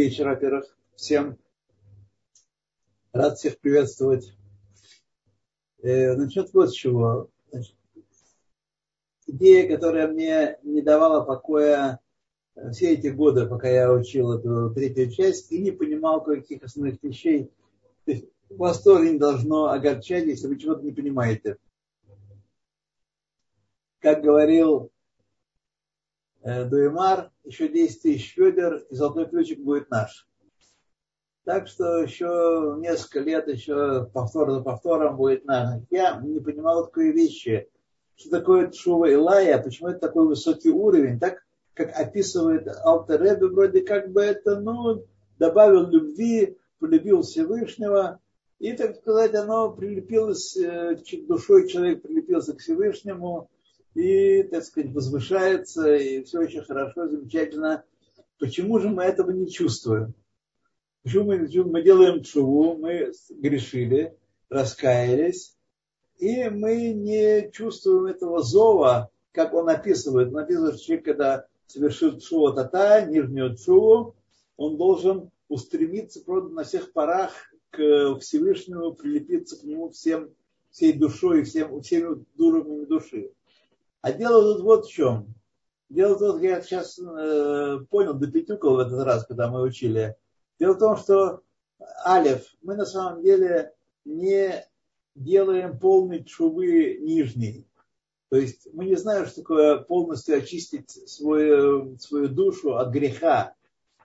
вечер, во-первых, всем. Рад всех приветствовать. Э, вот с чего. Значит, идея, которая мне не давала покоя э, все эти годы, пока я учил эту третью часть, и не понимал каких основных вещей. То вас тоже не должно огорчать, если вы чего-то не понимаете. Как говорил Дуэмар, еще 10 тысяч ведер, и золотой ключик будет наш. Так что еще несколько лет, еще повтор за повтором будет наш. Я не понимал такой вещи, что такое Тшува Илая, почему это такой высокий уровень, так как описывает Алтер вроде как бы это, ну, добавил любви, полюбил Всевышнего, и, так сказать, оно прилепилось, э, душой человек прилепился к Всевышнему, и, так сказать, возвышается, и все очень хорошо, замечательно. Почему же мы этого не чувствуем? Почему мы, мы делаем чуву, мы грешили, раскаялись, и мы не чувствуем этого зова, как он описывает. Он описывает, что человек, когда совершил чуву тата, нижнюю чуву, он должен устремиться просто на всех парах к Всевышнему, прилепиться к нему всем, всей душой, всем, всеми уровнями души. А дело тут вот в чем. Дело тут, я сейчас э, понял, допетюкал в этот раз, когда мы учили. Дело в том, что Алев, мы на самом деле не делаем полный чувы нижней. То есть мы не знаем, что такое полностью очистить свою, свою душу от греха,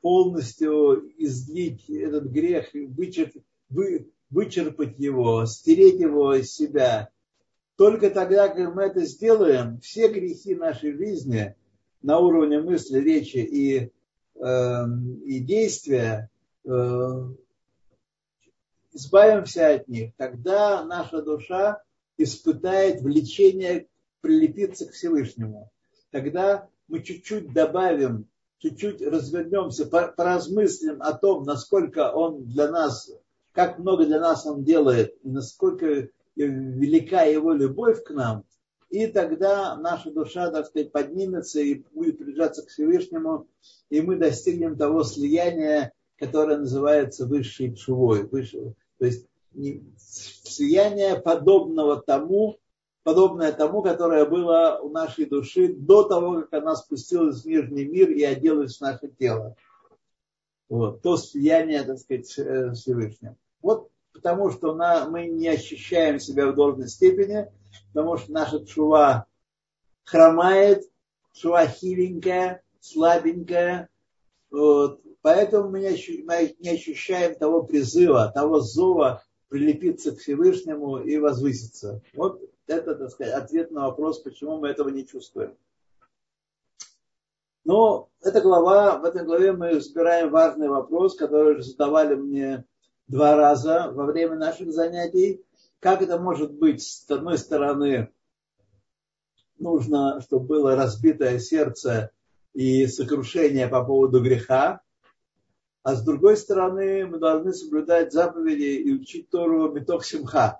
полностью излить этот грех, вычерпать, вы, вычерпать его, стереть его из себя, только тогда, как мы это сделаем, все грехи нашей жизни на уровне мысли, речи и, э, и действия, э, избавимся от них, тогда наша душа испытает влечение прилепиться к Всевышнему. Тогда мы чуть-чуть добавим, чуть-чуть развернемся, поразмыслим о том, насколько он для нас, как много для нас он делает, и насколько велика его любовь к нам, и тогда наша душа, так сказать, поднимется и будет прижаться к Всевышнему, и мы достигнем того слияния, которое называется высшей чувой. Высшего, то есть слияние подобного тому, подобное тому, которое было у нашей души до того, как она спустилась в нижний мир и оделась в наше тело. Вот, то слияние, так сказать, Всевышним. Вот потому что на, мы не ощущаем себя в должной степени, потому что наша чува хромает, чува хиленькая, слабенькая. Вот. Поэтому мы не ощущаем того призыва, того зова прилепиться к Всевышнему и возвыситься. Вот это, так сказать, ответ на вопрос, почему мы этого не чувствуем. Но эта глава, в этой главе мы разбираем важный вопрос, который задавали мне два раза во время наших занятий. Как это может быть? С одной стороны, нужно, чтобы было разбитое сердце и сокрушение по поводу греха, а с другой стороны, мы должны соблюдать заповеди и учить Тору Митох Симха.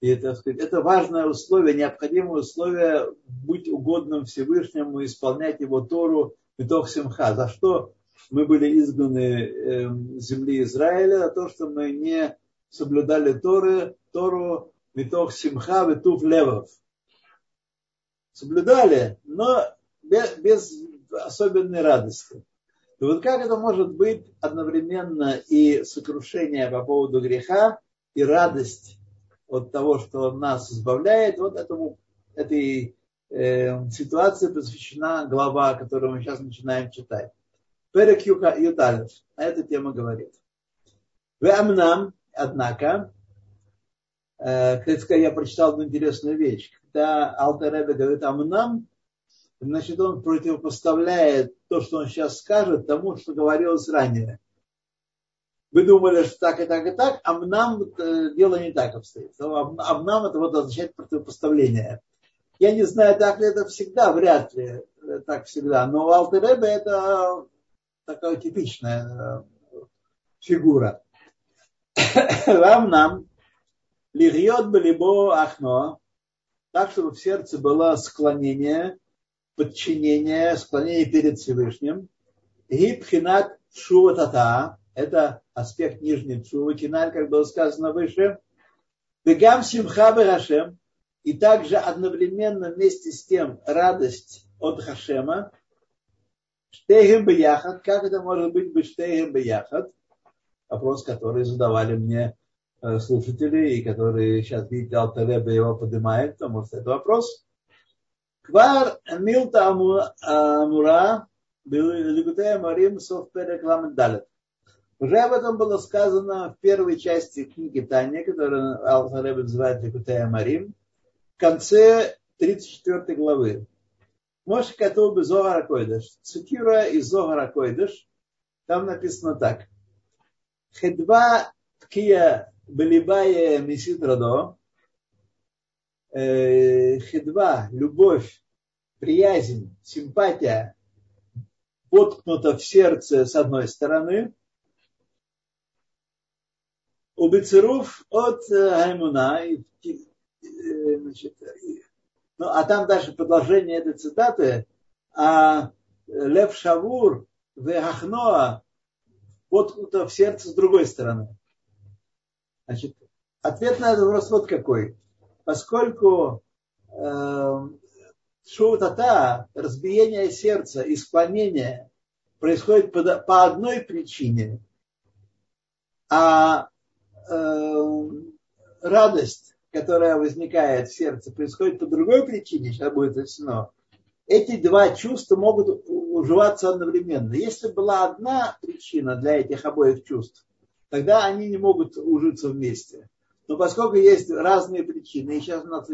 И это, это важное условие, необходимое условие быть угодным Всевышнему, исполнять его Тору Митох Симха. За что мы были изгнаны эм, с земли Израиля, а то, что мы не соблюдали Торы, Тору Митох Симха Ветув Левов. Соблюдали, но без, без особенной радости. И вот как это может быть одновременно и сокрушение по поводу греха, и радость от того, что он нас избавляет, вот этому, этой э, ситуации посвящена глава, которую мы сейчас начинаем читать. Перек Юталев. А эта тема говорит. В Амнам, однако, э, я прочитал одну интересную вещь. Когда Алтаребе говорит Амнам, значит, он противопоставляет то, что он сейчас скажет, тому, что говорилось ранее. Вы думали, что так и так и так, а нам э, дело не так обстоит. А нам это вот означает противопоставление. Я не знаю, так ли это всегда, вряд ли э, так всегда, но у Алтеребе это такая типичная э, фигура. Вам нам лирьет либо ахно, так, чтобы в сердце было склонение, подчинение, склонение перед Всевышним. Гибхинат Шува тата, это аспект нижней Шува, киналь, как было сказано выше. Бегам симха Хашем, и также одновременно вместе с тем радость от Хашема. Штейгем бияхат, как это может быть бештейгем бияхат? Вопрос, который задавали мне э, слушатели, и который сейчас, видите, Алтареба его поднимает, потому что это вопрос. Квар милта амура Лигутея Марим Софперек Ламедалет. Уже об этом было сказано в первой части книги Таня, которую Алфареб называет Ликутея Марим, в конце 34 главы. Моше Катул бы Зогара Койдыш. Цитируя из Зогара Койдыш, там написано так. Хедва ткия белибая месит радо. Э, хедва, любовь, приязнь, симпатия воткнута в сердце с одной стороны, у от Гаймуна, значит, ну, а там дальше продолжение этой цитаты, а Лев Шавур в Ахноа воткнуто в сердце с другой стороны. Значит, ответ на этот вопрос вот какой. Поскольку э, шоу-тата, разбиение сердца и склонение происходит по, по одной причине, а э, радость, которая возникает в сердце, происходит по другой причине, сейчас будет объяснено, эти два чувства могут уживаться одновременно. Если была одна причина для этих обоих чувств, тогда они не могут ужиться вместе. Но поскольку есть разные причины, и сейчас нас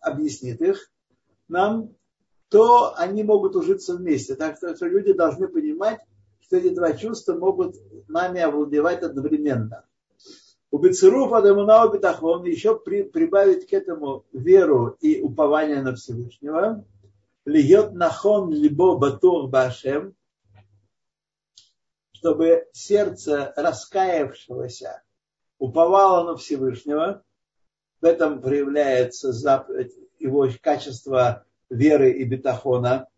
объяснит их, нам, то они могут ужиться вместе. Так что, что люди должны понимать, что эти два чувства могут нами овладевать одновременно. У Бецеруф Адамунау Бетахон еще при, прибавить к этому веру и упование на Всевышнего. Льет нахон либо батур башем, чтобы сердце раскаявшегося уповало на Всевышнего. В этом проявляется его качество веры и бетахона,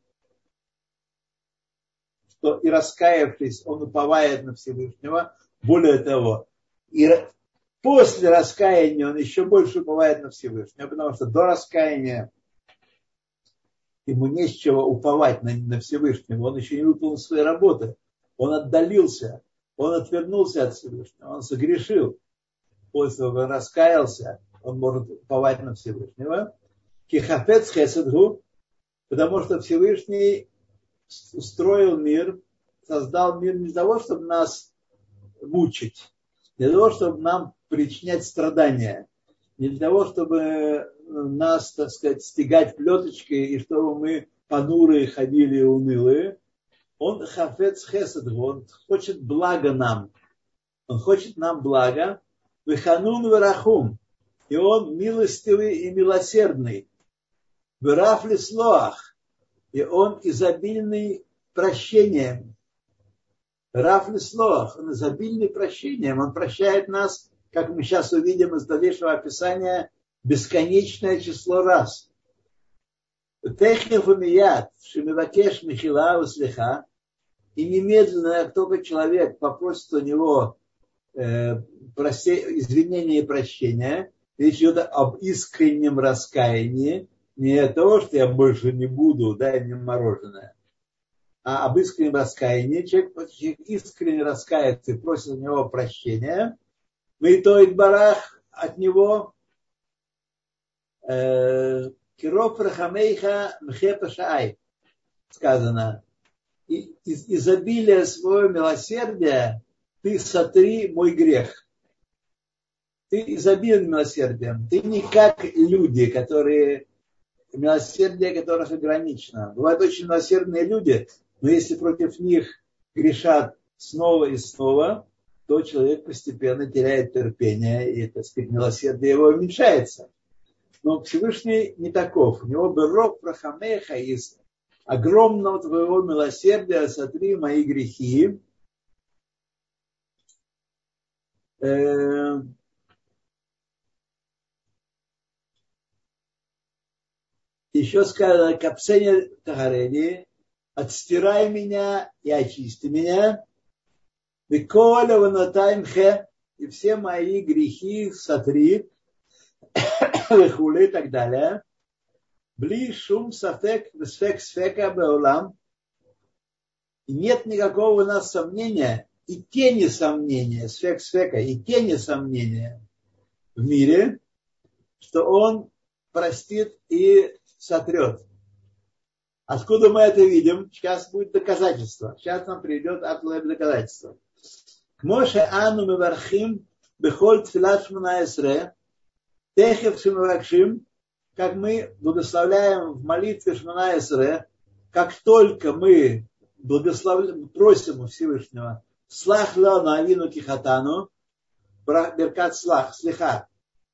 что и раскаявшись, он уповает на Всевышнего. Более того, и после раскаяния он еще больше уповает на Всевышнего, потому что до раскаяния ему не с чего уповать на, на Всевышнего, он еще не выполнил своей работы, он отдалился, он отвернулся от Всевышнего, он согрешил. После того, как он раскаялся, он может уповать на Всевышнего. Кихафец хеседгу, потому что Всевышний устроил мир, создал мир не для того, чтобы нас мучить, для того, чтобы нам причинять страдания, не для того, чтобы нас, так сказать, стегать плеточкой и чтобы мы понурые ходили унылые. Он хафец хеседгу, он хочет блага нам. Он хочет нам блага. Виханун варахум. И он милостивый и милосердный. Верафли слоах. И он изобильный прощением. Рафли слоах. Он изобильный прощением. Он прощает нас, как мы сейчас увидим из дальнейшего описания, бесконечное число раз. Технев умият, шимивакеш михила услиха, и немедленно, как только человек попросит у него э, извинения и прощения, речь идет об искреннем раскаянии, не того, что я больше не буду, дай мне мороженое, а об искреннем раскаянии. Человек, искренне раскается и просит у него прощения. Вейтоид барах от него э, Киров Рахамейха Мхепашай сказано. Из изобилия своего милосердия ты сотри мой грех. Ты изобилен милосердием. Ты не как люди, которые милосердие которых ограничено. Бывают очень милосердные люди, но если против них грешат снова и снова, то человек постепенно теряет терпение, и, так сказать, милосердие его уменьшается. Но Всевышний не таков. У него берок прохамеха из огромного твоего милосердия сотри мои грехи. Э, еще сказано, капсене тагарени, отстирай меня и очисти меня, и все мои грехи сотри, хули и так далее. Бли шум сафек сфек сфека беулам. Нет никакого у нас сомнения и тени сомнения, сфек сфека, и тени сомнения в мире, что он простит и сотрет. Откуда мы это видим? Сейчас будет доказательство. Сейчас нам придет оттуда доказательство. Моше Ану Мевархим Бехоль Тфилат Шманаэсре Техев Шимавакшим как мы благословляем в молитве Шманаэсре, как только мы благословляем, просим у Всевышнего Слах Лана Авину Кихатану Беркат Слах, Слиха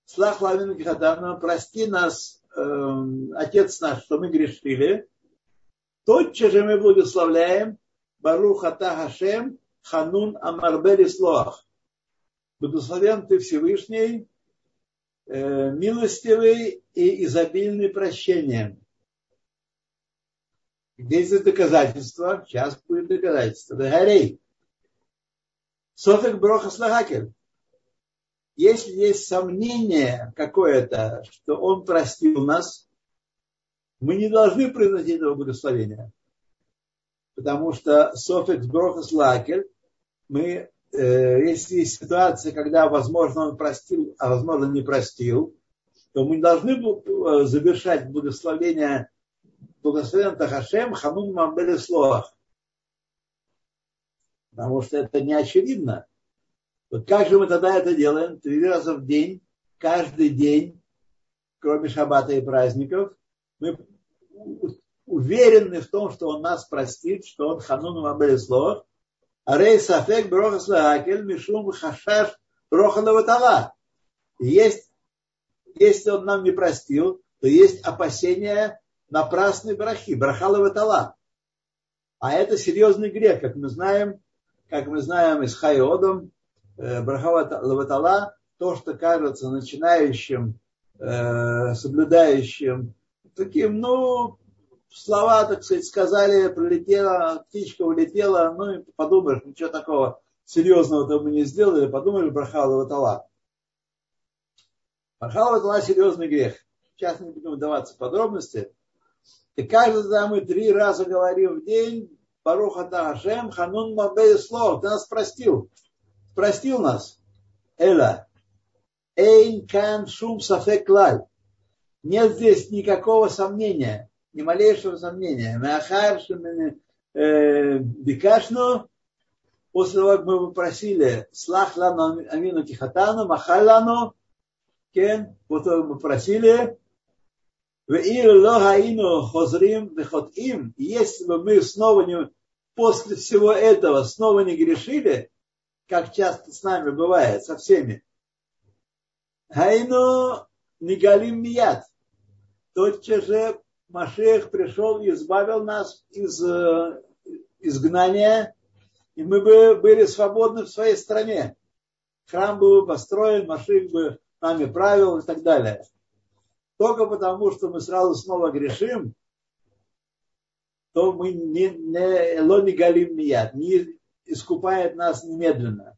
Слах Лавину Кихатану, прости нас, э, Отец наш, что мы грешили, тотчас же мы благословляем Барухата Хашем Ханун Амарбели Слоах. Благословен ты Всевышний, э, милостивый и изобильный прощением. Где здесь доказательство? Сейчас будет доказательство. Дагарей. Софик Броха Слагакель. Если есть сомнение какое-то, что он простил нас, мы не должны произносить этого благословения. Потому что Софикс Брохас Лакель, мы, э, если есть ситуация, когда, возможно, он простил, а возможно, не простил, то мы не должны э, завершать благословение благословен Тахашем Ханун Мамбеле Словах. Потому что это не очевидно. Вот как же мы тогда это делаем? Три раза в день, каждый день, кроме шаббата и праздников, мы уверены в том, что он нас простит, что он ханун мабелеслох, а рей сафек брохас лагель мишум хашаш брохана Есть, если он нам не простил, то есть опасения напрасной брахи, брахала ватала. А это серьезный грех, как мы знаем, как мы знаем из Хайодом, Э, Лаватала, то, что кажется начинающим, э, соблюдающим, таким, ну, слова, так сказать, сказали, пролетела, птичка улетела, ну, и подумаешь, ничего такого серьезного-то мы не сделали, подумали, Брахава Лаватала. Брахава Лаватала серьезный грех. Сейчас не будем вдаваться в подробности. И каждый раз мы три раза говорим в день, Баруха Тахашем, Ханун Мабей Слов, ты нас простил простил нас. Эла. Эйн кан шум сафек лаль. Нет здесь никакого сомнения, ни малейшего сомнения. Махар э, бикашну, после того, как мы попросили слах лану амину кихатану, махалану, кен, вот мы просили, если бы мы снова не, после всего этого снова не грешили, как часто с нами бывает, со всеми. Хайну Нигалим Мият. Тотчас же Машех пришел и избавил нас из э, изгнания, и мы бы были свободны в своей стране. Храм был бы построен, Машех бы нами правил и так далее. Только потому, что мы сразу снова грешим, то мы не, не лони галим мият, не искупает нас немедленно.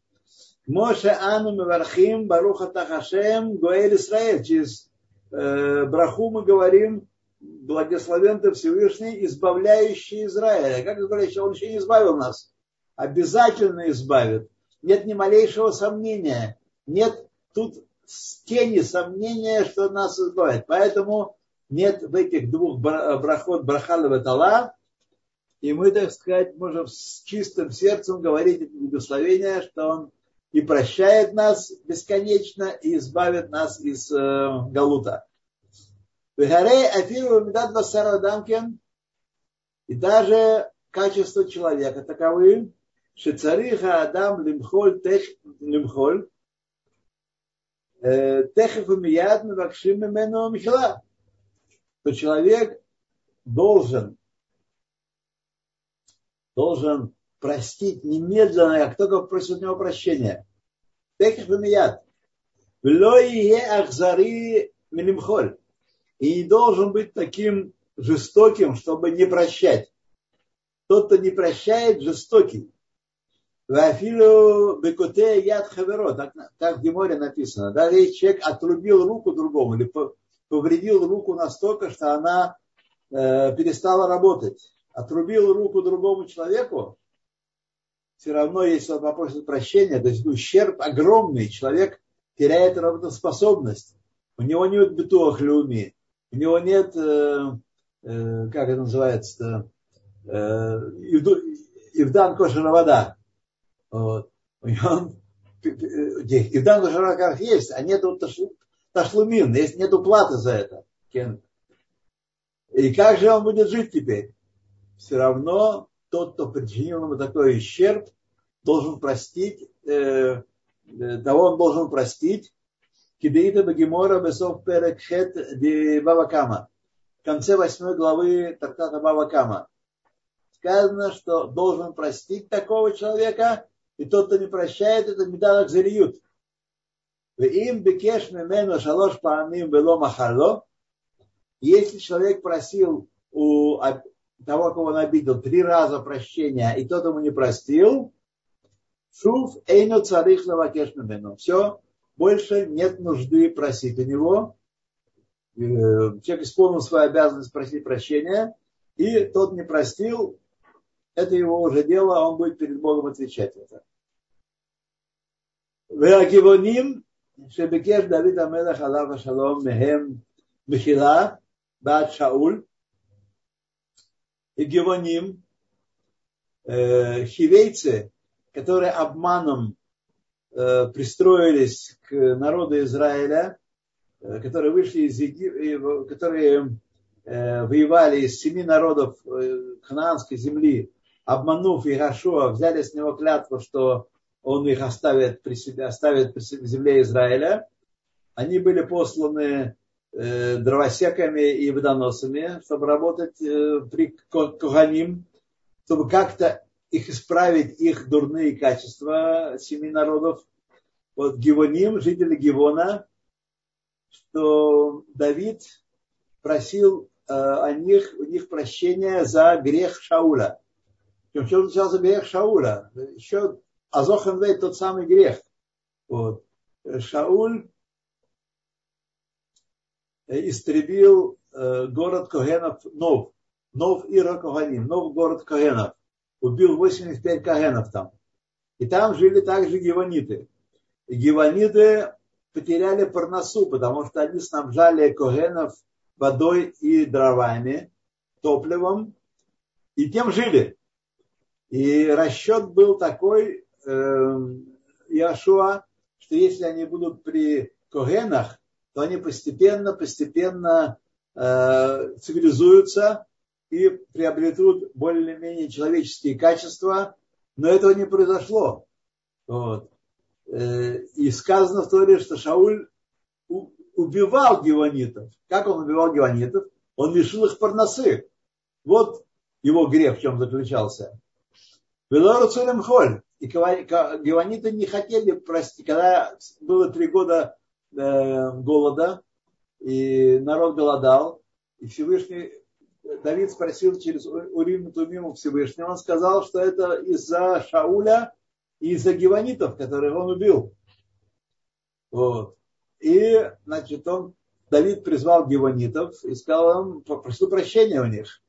Моше Ану Мевархим Баруха Тахашем Гоэль Исраэль. Через браху мы говорим благословен ты Всевышний, избавляющий Израиля. Как избавляющий? Он еще не избавил нас. Обязательно избавит. Нет ни малейшего сомнения. Нет тут тени сомнения, что нас избавит. Поэтому нет в этих двух брахот брахала ватала и мы, так сказать, можем с чистым сердцем говорить это благословение, что Он и прощает нас бесконечно, и избавит нас из э, Галута. И даже качество человека таковы, цариха Адам лимхоль тех лимхоль, э, техев умияд мивакшим имену михла, то человек должен должен простить немедленно, как только просит у него прощения. Теких бамият. ахзари минимхоль. И не должен быть таким жестоким, чтобы не прощать. Тот, кто не прощает, жестокий. Вафилу бекоте яд хаверо, так, так в Геморе написано. Даже если человек отрубил руку другому или повредил руку настолько, что она э, перестала работать, отрубил руку другому человеку, все равно, если он попросит прощения, то есть ущерб огромный, человек теряет работоспособность. У него нет битуах люми, у него нет, э, э, как это называется, э, Ивдан кошера вода. Вот. Ивдан кошера как есть, а нет ташлумин, есть нет платы за это. И как же он будет жить теперь? Все равно тот, кто причинил ему такой ущерб, должен простить, э, э того он должен простить. Кидеита Багимора Бесов Перекхет Бавакама. В конце восьмой главы Тартата Бавакама сказано, что должен простить такого человека, и тот, кто не прощает, это медалах зариют. Им бекеш мемену шалош паамим махало. Если человек просил у того, кого он обидел, три раза прощения, и тот ему не простил, шуф эйну царих лавакеш мемену. Все, больше нет нужды просить у него. Э, человек исполнил свою обязанность просить прощения, и тот не простил, это его уже дело, а он будет перед Богом отвечать это. והגבעונים שביקש דוד המלך עליו השלום מהם מחילה בעד שאול, и гевоним, э, хивейцы, которые обманом э, пристроились к народу Израиля, э, которые вышли из Египта, которые воевали из семи народов ханаанской земли, обманув Ирашуа, взяли с него клятву, что он их оставит при себе, оставит в земле Израиля. Они были посланы дровосеками и водоносами, чтобы работать э, при Коганим, чтобы как-то их исправить, их дурные качества семи народов. Вот Гивоним, жители Гивона, что Давид просил э, о них, у них прощения за грех Шауля. Причем что начался грех Шауля? Еще Азохенвей тот самый грех. Вот. Шауль истребил э, город Когенов Нов. Нов Ира Коганим. Нов город Когенов. Убил 85 Когенов там. И там жили также геваниты. И геваниты потеряли парносу, потому что они снабжали Когенов водой и дровами, топливом, и тем жили. И расчет был такой, э, Иошуа, что если они будут при Когенах, то они постепенно, постепенно э, цивилизуются и приобретут более-менее человеческие качества, но этого не произошло. Вот. Э, и сказано в Торе, что Шауль убивал геванитов. Как он убивал геванитов? Он лишил их парносы. Вот его грех в чем заключался. Велору холь. И геваниты не хотели простить, когда было три года голода, и народ голодал, и Всевышний Давид спросил через Урим Тумиму Всевышнего, он сказал, что это из-за Шауля и из-за геванитов, которых он убил. Вот. И, значит, он, Давид призвал геванитов и сказал им, попросил прощения у них.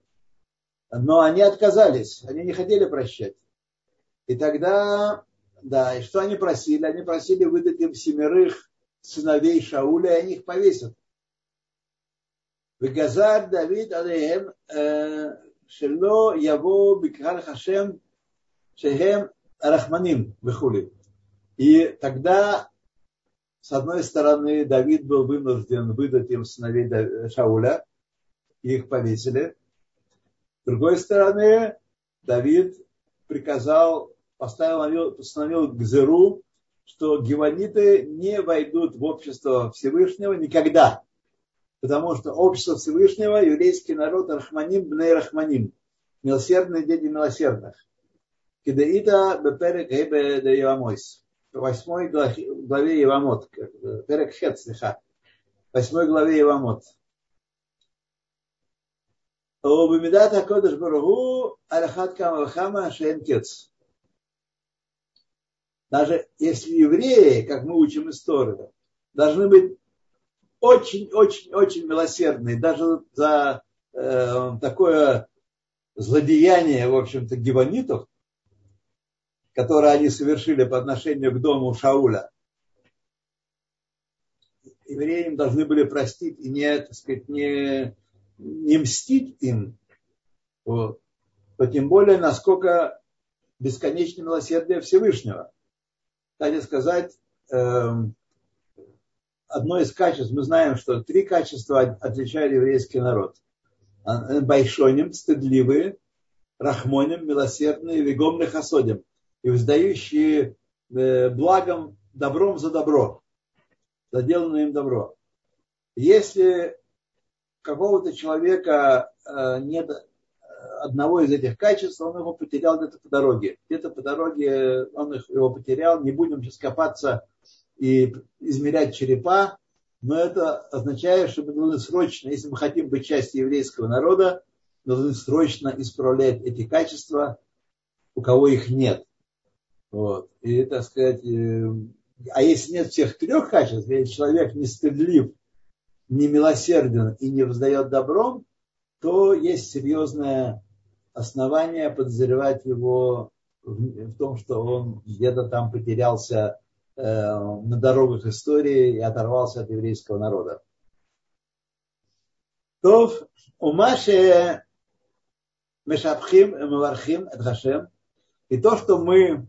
Но они отказались, они не хотели прощать. И тогда, да, и что они просили? Они просили выдать им семерых сыновей Шауля, и они их повесят. Вегазар Давид Алеем э, Шело Яво Бикхар Хашем Шехем Рахманим Вихули. И тогда, с одной стороны, Давид был вынужден выдать им сыновей Шауля, и их повесили. С другой стороны, Давид приказал, поставил, постановил Гзеру что гевониты не войдут в общество Всевышнего никогда. Потому что общество Всевышнего, еврейский народ, Рахманим, Бней Рахманим, милосердные дети милосердных. Кедаита Беперек Эбе де Евамойс. Восьмой главе Евамот. Перек Хет, слеха. Восьмой главе Евамот. Обимидата Кодыш Барагу Арахат Камавахама Шейн Кец даже если евреи, как мы учим историю, должны быть очень-очень-очень милосердные, даже за э, такое злодеяние, в общем-то, гибанитов, которое они совершили по отношению к дому Шауля, евреи им должны были простить и не, так сказать, не, не мстить им, вот, то тем более, насколько бесконечно милосердие Всевышнего. Кстати сказать, эм, одно из качеств, мы знаем, что три качества отличают еврейский народ. А, Байшоним, стыдливые, рахмоним, милосердные, вегомны хасодим, и воздающие э, благом, добром за добро, за сделанное им добро. Если какого-то человека э, нет одного из этих качеств, он его потерял где-то по дороге. Где-то по дороге он их, его потерял. Не будем сейчас копаться и измерять черепа, но это означает, что мы должны срочно, если мы хотим быть частью еврейского народа, должны срочно исправлять эти качества, у кого их нет. Вот. И, так сказать, э, а если нет всех трех качеств, если человек не стыдлив, не милосерден и не воздает добром, то есть серьезное основание подозревать его в том, что он где-то там потерялся э, на дорогах истории и оторвался от еврейского народа. То у Маши Мешапхим Мавархим Хашем, и то, что мы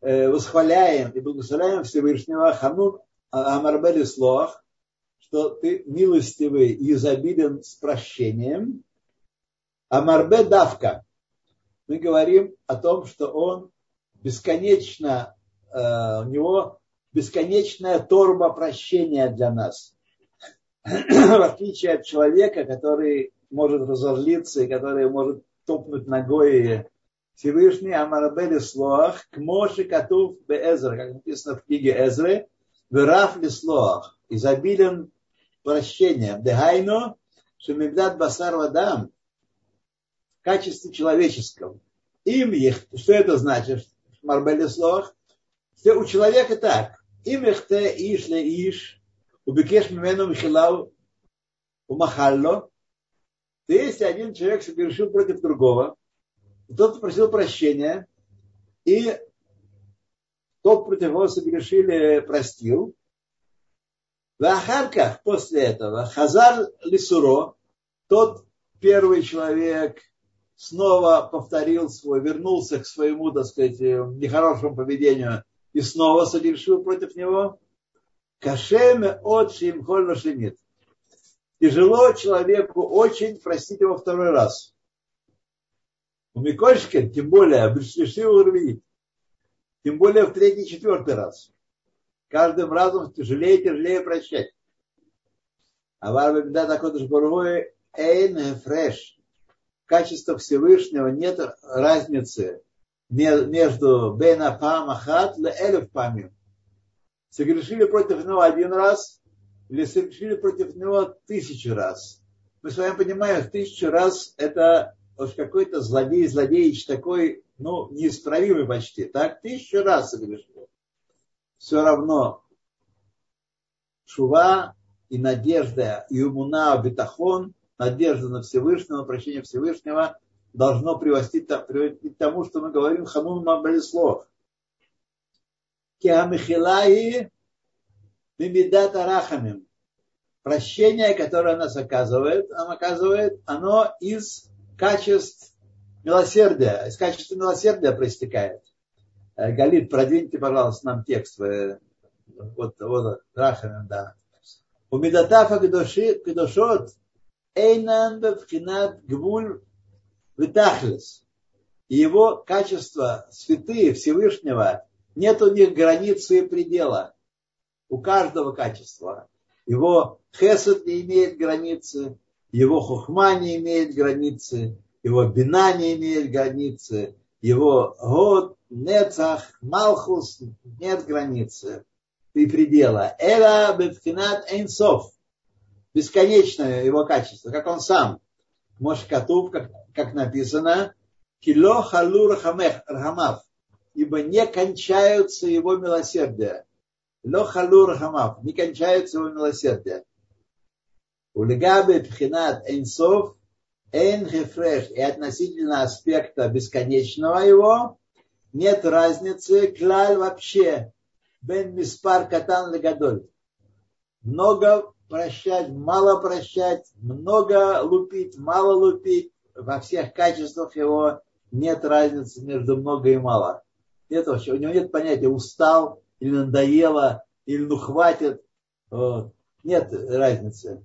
э, восхваляем и благословляем Всевышнего Ханун Амарбели Слоах, что ты милостивый и изобилен с прощением, а Марбе Давка, мы говорим о том, что он бесконечно, э, у него бесконечная торба прощения для нас. В отличие от человека, который может разозлиться и который может топнуть ногой Всевышний Амарабели Слоах, к Моше Катув Беэзра, как написано в книге Эзры, Вераф Лислоах, изобилен прощением. Дехайно, Шемигдат Басар Вадам, в качестве человеческом. Им их, что это значит? Марбели Слох. Все у человека так. Им их те иш ле иш, убекеш мимену михилау, умахалло. То если один человек совершил против другого, тот попросил прощения, и тот против него согрешили, простил, в Ахарках после этого Хазар Лисуро, тот первый человек, снова повторил свой, вернулся к своему, так сказать, нехорошему поведению и снова согрешил против него. Кашеме от шимхоль шемит. Тяжело человеку очень простить его второй раз. У Микольшкин, тем более, Бришлишил тем более в третий, четвертый раз каждым разом тяжелее и тяжелее прощать. А Варбамида Такодыш Бургой Эйн Фреш. Качество Всевышнего нет разницы между Бена Пам Ахат ле Элев Памим. Согрешили против него один раз или согрешили против него тысячу раз. Мы с вами понимаем, тысячу раз это уж какой-то злодей, злодеич такой, ну, неисправимый почти. Так, тысячу раз согрешили все равно шува и надежда, и умуна, бетахон, надежда на Всевышнего, на прощение Всевышнего должно привести, привести к тому, что мы говорим ханун мабалислов. Киамихилаи мимидат арахамим. Прощение, которое нас оказывает, нам оказывает, оно из качеств милосердия, из качества милосердия проистекает. Э, Галит, продвиньте, пожалуйста, нам текст. Вот, вот, Рахамин, да. У Медатафа Кедошот Эйнан Бевхинат Гвуль Витахлес. Его качества святые Всевышнего нет у них границы и предела. У каждого качества. Его хесед не имеет границы, его хухма не имеет границы, его бина не имеет границы, его год Нецах, Малхус, нет границы и предела. Эла бетхинат эйнсов. Бесконечное его качество, как он сам. Мошкатув, как, как написано, кило халу рахамев. ибо не кончаются его милосердия. Лохалур хамав, не кончаются его милосердия. Улигабе пхинат эйнсов, эйн хефреш, и относительно аспекта бесконечного его, нет разницы, клаль вообще, бен миспар катан легадоль. Много прощать, мало прощать, много лупить, мало лупить, во всех качествах его нет разницы между много и мало. Нет вообще, у него нет понятия устал или надоело, или ну хватит. Нет разницы.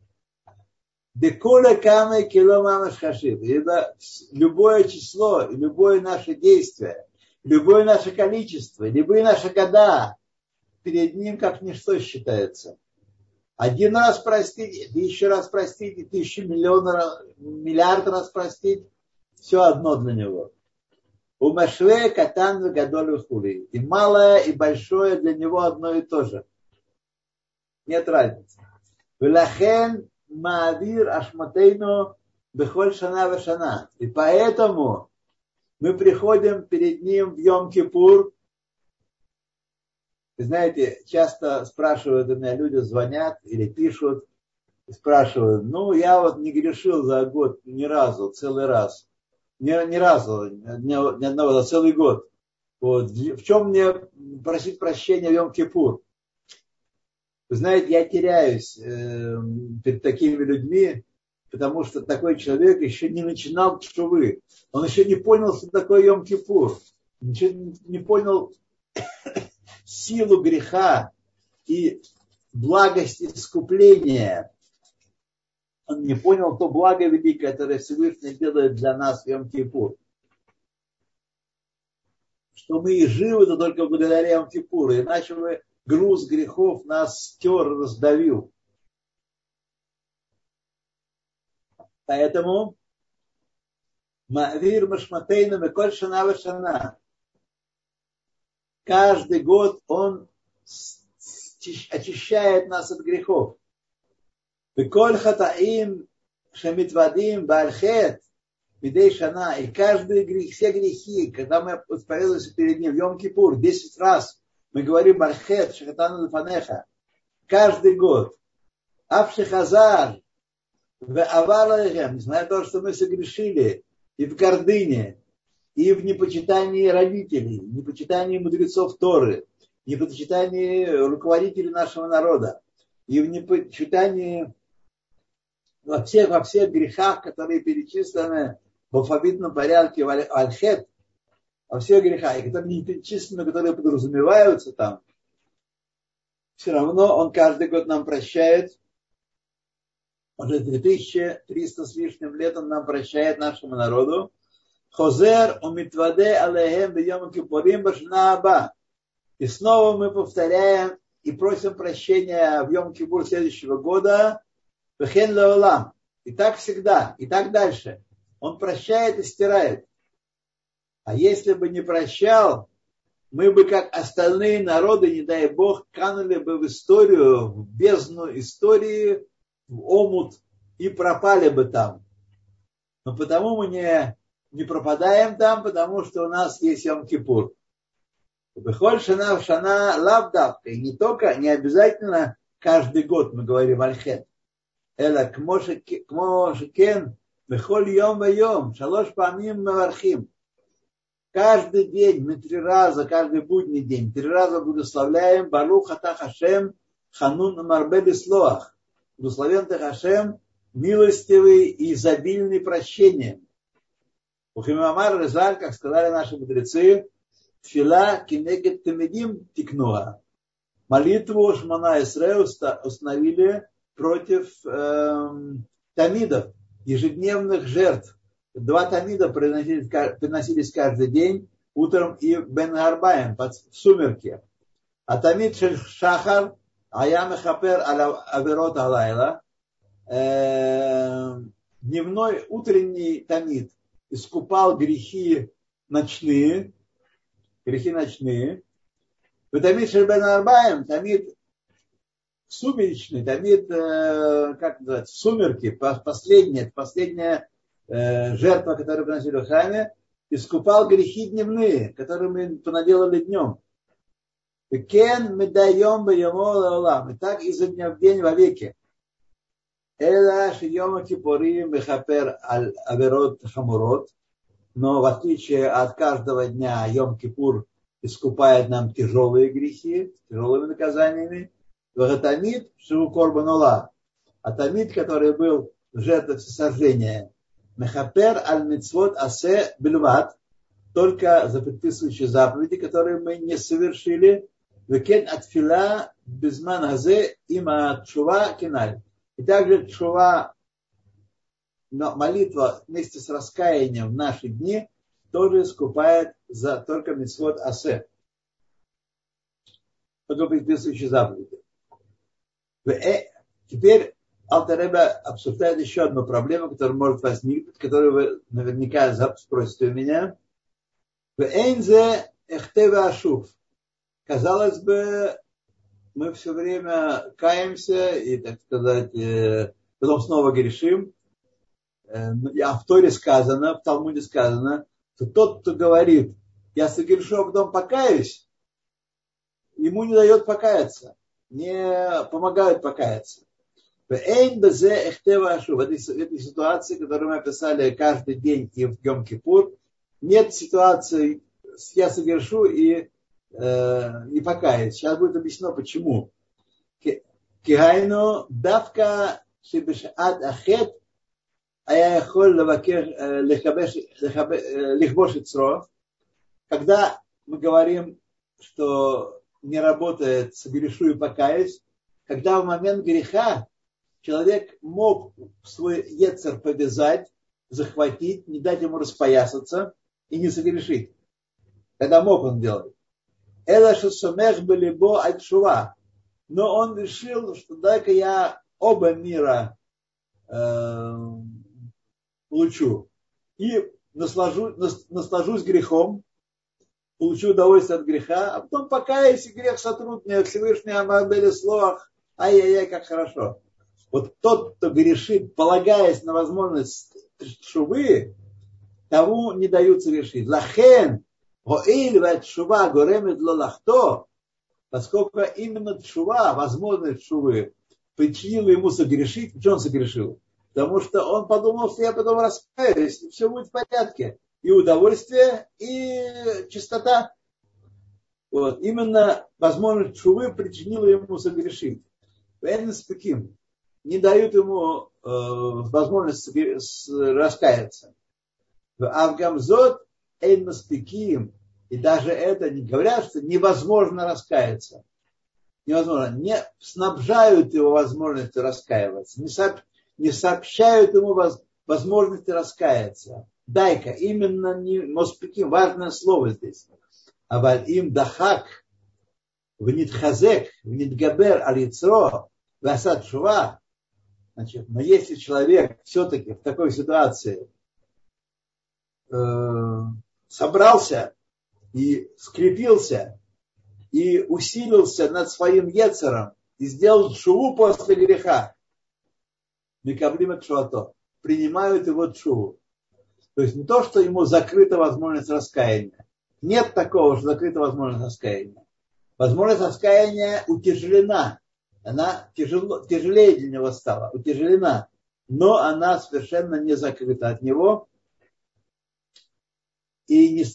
Деколя камы кило мамаш хашив. Это любое число, любое наше действие, любое наше количество, любые наши года перед ним как ничто считается. Один раз простить, тысячу раз простить, тысячу миллион, миллиард раз простить, все одно для него. У Машве катан гадоль хули. И малое, и большое для него одно и то же. Нет разницы. Велахен маавир ашматейну бехоль шана вешана. И поэтому мы приходим перед ним в Йом-Кипур. Вы знаете, часто спрашивают у меня люди, звонят или пишут, спрашивают, ну, я вот не грешил за год ни разу, целый раз ни, ни разу, ни, ни одного за целый год. Вот. В чем мне просить прощения в Йом-Кипур? Вы знаете, я теряюсь э, перед такими людьми, потому что такой человек еще не начинал чувы. Он еще не понял, что такое Йом-Кипур. Еще не понял силу греха и благость искупления он не понял то благо великое, которое Всевышний делает для нас в Йом-Кипур. Что мы и живы, то только благодаря Йом-Кипуру, иначе бы груз грехов нас стер, раздавил. Поэтому Ма'вир Машматейна Меколь Шана Шана. Каждый год он очищает нас от грехов. Хатаим шамитвадим бальхет Шана, и каждый грех, все грехи, когда мы исповедуемся перед ним в Йом-Кипур, 10 раз мы говорим Бальхет, Шахатану Лефанеха, каждый год. Авшихазар, в Авалахем, несмотря на то, что мы согрешили и в гордыне, и в непочитании родителей, в непочитании мудрецов Торы, в непочитании руководителей нашего народа, и в непочитании во всех, во всех грехах, которые перечислены в алфавитном порядке в Альхет, во всех грехах, и которые не перечислены, которые подразумеваются там, все равно он каждый год нам прощает. Уже 2300 с лишним лет он нам прощает нашему народу. Хозер умитваде алехем бьем кипурим башна И снова мы повторяем и просим прощения в Йом Кипур следующего года Вехен леолам. И так всегда, и так дальше. Он прощает и стирает. А если бы не прощал, мы бы, как остальные народы, не дай бог, канули бы в историю, в бездну истории, в омут и пропали бы там. Но потому мы не, не пропадаем там, потому что у нас есть Йом-Кипур. Бехоль шана в шана лавдавка. И не только, не обязательно каждый год мы говорим альхет. Эла кмошекен, бехоль йом-вайом, шалош памим мавархим. Каждый день, мы три раза, каждый будний день, три раза благословляем Барух Атах Хашем Ханун Марбе Беслоах. Благословен ты Хашем, милостивый и изобильный прощением. У Химамар Резаль, как сказали наши мудрецы, Фила Кинегет Тамедим Тикнуа. Молитву Шмана Исрея установили против э, тамидов, ежедневных жертв. Два тамида приносились, приносились каждый день, утром и бен Арбаем, в сумерки. А тамид шахар, аям хапер аверот алайла, э, дневной, утренний тамид искупал грехи ночные, грехи ночные. Тамид шербен Арбаем, тамид сумеречный, Давид, э, как называется, сумерки, последняя, последняя жертва, которую приносили в храме, искупал грехи дневные, которые мы понаделали днем. Кен мы даем бы ему И так изо дня в день вовеки. Эла шиема кипурим бехапер аль аверот хамурот. Но в отличие от каждого дня Йом Кипур искупает нам тяжелые грехи, тяжелыми наказаниями. Вагатамид шиву корбанула. А тамид, который был жертвой всесожжения, Мехапер аль мицвот асе бельват, только за предписывающие заповеди, которые мы не совершили, Векен атфила безман азе има чува киналь. И также чува, молитва вместе с раскаянием в наши дни тоже искупает за только митцвот асе. Только предписывающие заповеди. Теперь Алтареба обсуждает еще одну проблему, которая может возникнуть, которую вы наверняка спросите у меня. В Эйнзе Эхтева Ашуф. Казалось бы, мы все время каемся и, так сказать, э, потом снова грешим. Э, а в Торе сказано, в Талмуде сказано, что тот, кто говорит, я согрешу, а потом покаюсь, ему не дает покаяться, не помогают покаяться. В этой ситуации, которую мы описали каждый день и в Йом-Кипур, нет ситуации «я совершу и, э, и покаюсь». Сейчас будет объяснено, почему. Кигайну давка шибешат ахет а я яхоль лихбош ицро. Когда мы говорим, что не работает, совершу и покаюсь, когда в момент греха человек мог свой яцер повязать, захватить, не дать ему распоясаться и не согрешить. Когда мог он делать. Эла шасумех былибо альшува. Но он решил, что дай-ка я оба мира э, получу. И наслажу, наслажусь грехом, получу удовольствие от греха, а потом покаясь, и грех сотрут мне Всевышний Амабели Слоах, ай-яй-яй, как хорошо. Вот тот, кто грешит, полагаясь на возможность шувы, тому не дают совершить. Лахен Оиль шува горемет лолахто, поскольку именно шува, возможность шувы, причинила ему согрешить, почему он согрешил? Потому что он подумал, что я потом раскаюсь, и все будет в порядке. И удовольствие, и чистота. Вот. Именно возможность шувы причинила ему согрешить. Спеким. Не дают ему э, возможность раскаяться. В Авгамзот Эйн Маспиким и даже это не говорят, что невозможно раскаяться. Невозможно. Не снабжают его возможностью раскаиваться. Не, сооб, не сообщают ему воз, возможности раскаяться. Дай-ка, именно не моспеким, важное слово здесь. А им дахак, в нитхазек, в нитгабер алицро, в асад. Значит, но если человек все-таки в такой ситуации э, собрался и скрепился, и усилился над своим Ецером, и сделал шуву после греха, Микаблима Чуато, принимают его чуву. То есть не то, что ему закрыта возможность раскаяния. Нет такого, что закрыта возможность раскаяния. Возможность раскаяния утяжелена. Она тяжело, тяжелее для него стала, утяжелена. Но она совершенно не закрыта от него и, не,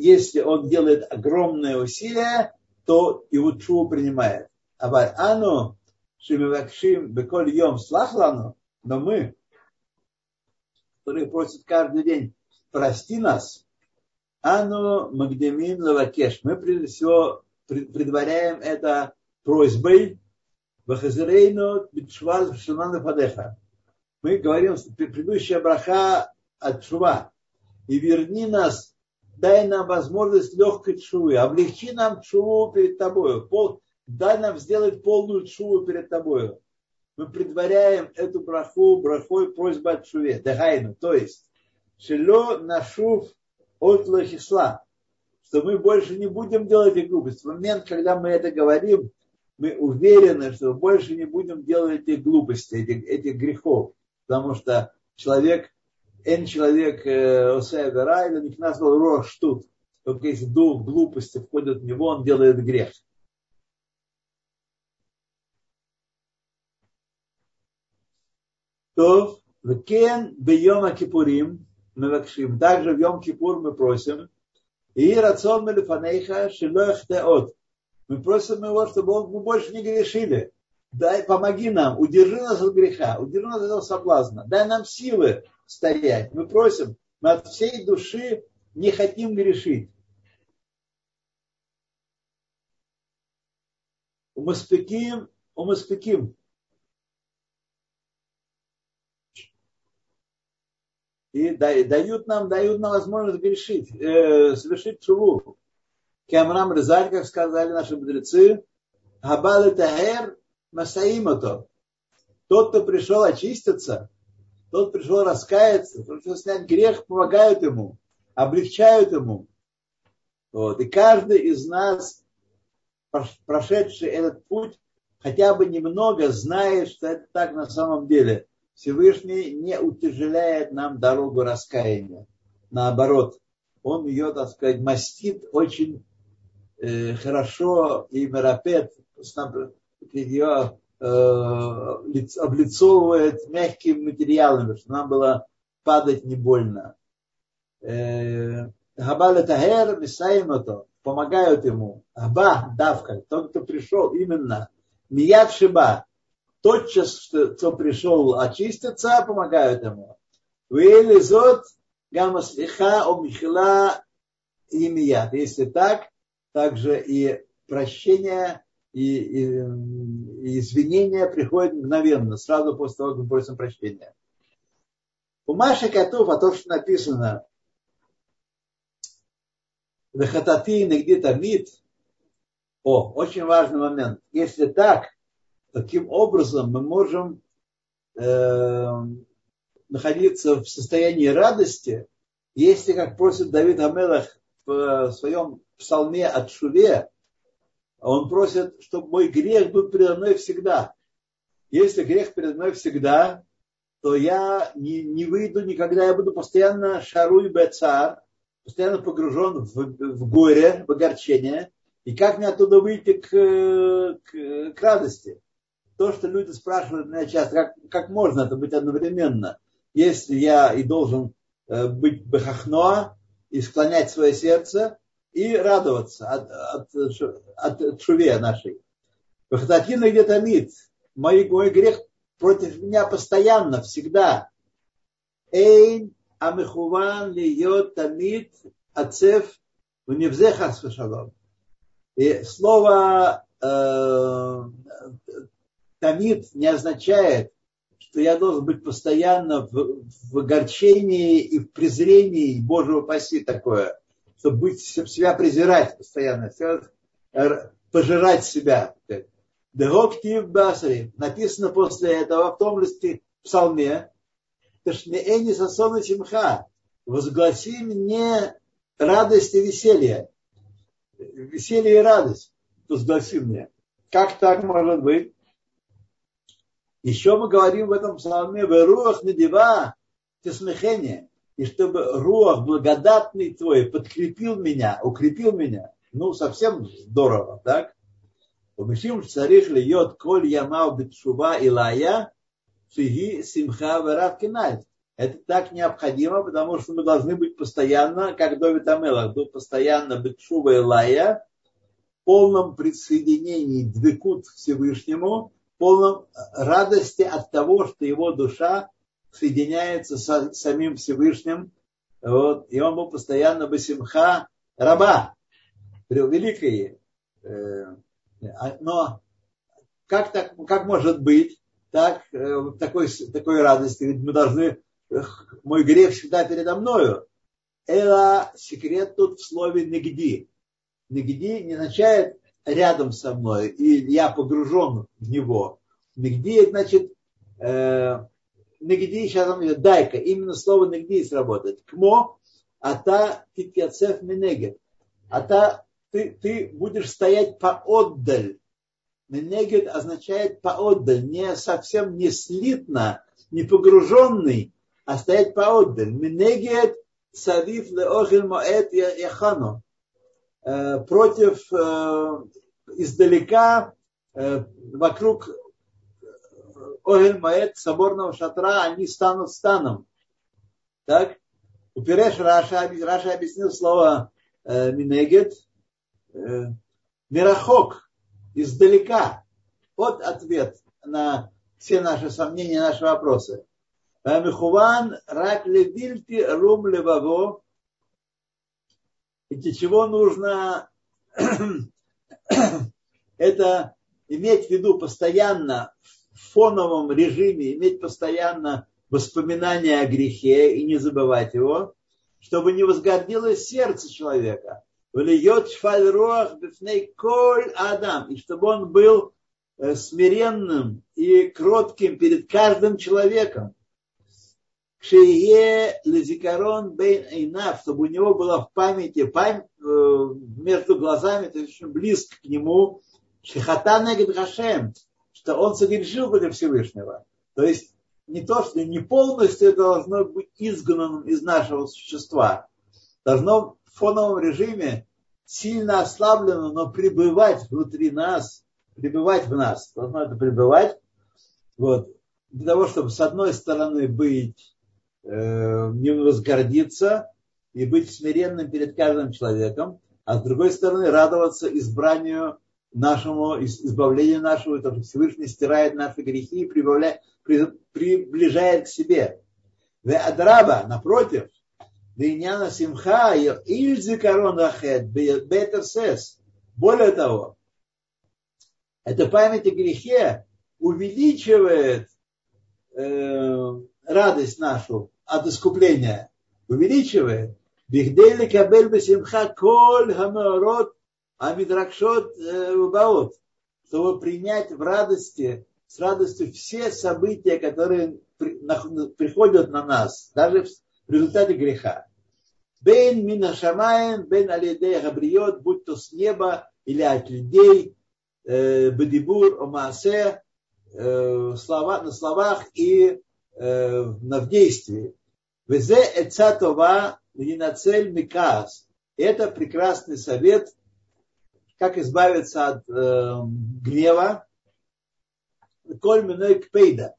если он делает огромные усилия, то его чуву принимает. А ану шимивакшим беколь йом слахлану, но мы, которые просят каждый день, прости нас, ану магдемин лавакеш, мы прежде всего предваряем это просьбой Вахазирейну Битшвал Шунана Фадеха. Мы говорим, предыдущая браха от Шува. И верни нас дай нам возможность легкой чувы, облегчи нам чуву перед тобою, пол, дай нам сделать полную чуву перед тобою. Мы предваряем эту браху брахой просьба от чуве, дагайну, то есть, шело нашув от лохисла, что мы больше не будем делать эти глупости. В момент, когда мы это говорим, мы уверены, что больше не будем делать эти глупости, этих, этих грехов, потому что человек эн человек Осея или них назвал Рош тут. Только если дух глупости входит в него, он делает грех. То в кен бьема кипурим мы вакшим. Также в Йом Кипур мы просим. И рацион мелифанейха шилох теот. Мы просим его, чтобы он, мы больше не грешили. Дай, помоги нам, удержи нас от греха, удержи нас от этого соблазна. Дай нам силы стоять. Мы просим, мы от всей души не хотим грешить. Умаспеким, умаспеким. И дают нам, дают нам возможность грешить, э, совершить чуву. Кемрам Резаль, как сказали наши мудрецы, Габал Тахер Масаимото. Тот, кто пришел очиститься, тот пришел раскаяться, тот пришел снять грех, помогают ему, облегчают ему. Вот. И каждый из нас, прошедший этот путь, хотя бы немного знает, что это так на самом деле. Всевышний не утяжеляет нам дорогу раскаяния. Наоборот, он ее, так сказать, мастит очень хорошо и меропет, ее э, облицовывает мягкими материалами, чтобы нам было падать не больно. Э, Габаля Тагер, Мисаимото, помогают ему. Аба, давка, тот, кто пришел именно. Мияд Шиба, тотчас, кто пришел очиститься, помогают ему. Вейлизот гамаслиха омихила и мияд. Если так, также и прощение и, и, и извинения приходят мгновенно, сразу после того, как мы просим прощения. У Маши Котов, а то, что написано Вехатати где-то мид, о, очень важный момент. Если так, таким образом мы можем э, находиться в состоянии радости, если, как просит Давид Амелах в своем псалме от Шуве, он просит, чтобы мой грех был передо мной всегда. Если грех передо мной всегда, то я не, не выйду никогда, я буду постоянно шаруй бецар, постоянно погружен в, в горе, в огорчение. И как мне оттуда выйти к, к, к радости? То, что люди спрашивают меня часто, как, как можно это быть одновременно, если я и должен э, быть бехахноа и склонять свое сердце, и радоваться от, от, от шуве нашей. Вахтатина где-то мид. Мой, мой грех против меня постоянно, всегда. Эйн амихуван льет тамид ацев в невзеха шалом. И слово э, тамид не означает, что я должен быть постоянно в, в огорчении и в презрении Божьего паси такое чтобы быть, себя презирать постоянно, пожирать себя. Дегоктив Басари. Написано после этого в том листе псалме, Ташмеэни сасону симха. Возгласи мне радость и веселье. Веселье и радость. Возгласи мне. Как так может быть? Еще мы говорим в этом псалме, в руах надева тесмехение и чтобы руах благодатный твой подкрепил меня, укрепил меня. Ну, совсем здорово, так? Умешим царих льет коль ямау битшува илая фиги симха варав Это так необходимо, потому что мы должны быть постоянно, как Довид Амелах, был постоянно битшува илая, в полном присоединении двекут Всевышнему, полном радости от того, что его душа соединяется с самим Всевышним, вот, и он был постоянно басимха раба, великой. Э, а, но как, так, как может быть так, э, такой, такой радости? Ведь мы должны, мой грех всегда передо мною. Это секрет тут в слове негди. Негди не означает рядом со мной, и я погружен в него. Это значит, э, нигди, сейчас дайка, именно слово нигди сработает. Кмо, ата титьяцев менегет. Ата, ты, ты будешь стоять поотдаль. Менегет означает поотдаль, не совсем не слитно, не погруженный, а стоять поотдаль. Минегет савив леохель моэт яхану. Э, против э, издалека э, вокруг Огель Маэт соборного шатра они станут станом. Так? ופירש רש"י, Раши объяснил слово מנגד, מרחוק, издалека. Вот ответ на все наши сомнения, наши вопросы. מכוון רק לבלתי רום לבבו. И для чего нужно это иметь в виду постоянно в фоновом режиме, иметь постоянно воспоминания о грехе и не забывать его, чтобы не возгордилось сердце человека. И чтобы он был э, смиренным и кротким перед каждым человеком. Кшие лезикарон бейн эйнав, чтобы у него была в памяти, память, э, между глазами, то есть близко к нему, шихатана Гашем, что он согрешил против Всевышнего. То есть не то, что не полностью должно быть изгнанным из нашего существа. Должно в фоновом режиме сильно ослаблено, но пребывать внутри нас, пребывать в нас. Должно это пребывать. Вот. Для того, чтобы с одной стороны быть, не возгордиться и быть смиренным перед каждым человеком, а с другой стороны радоваться избранию нашему, избавлению нашего, это Всевышний стирает наши грехи и прибавляет, при, приближает к себе. В Адраба, напротив, Виняна Симха, Ильзи Корон Рахет, Бетер Сес. Более того, эта память о грехе увеличивает э, радость нашу от искупления, увеличивает. Бихдели кабель бесимха коль хамеорот амидракшот баот, чтобы принять в радости, с радостью все события, которые приходят на нас, даже в результате греха. Бен минашамаем, бен алидей габриот, будь то с неба или от людей, бедибур, омаасе, слова, на словах и на в действии. Везе эцатова линацель микас. Это прекрасный совет как избавиться от э, гнева, коль миной кпейда,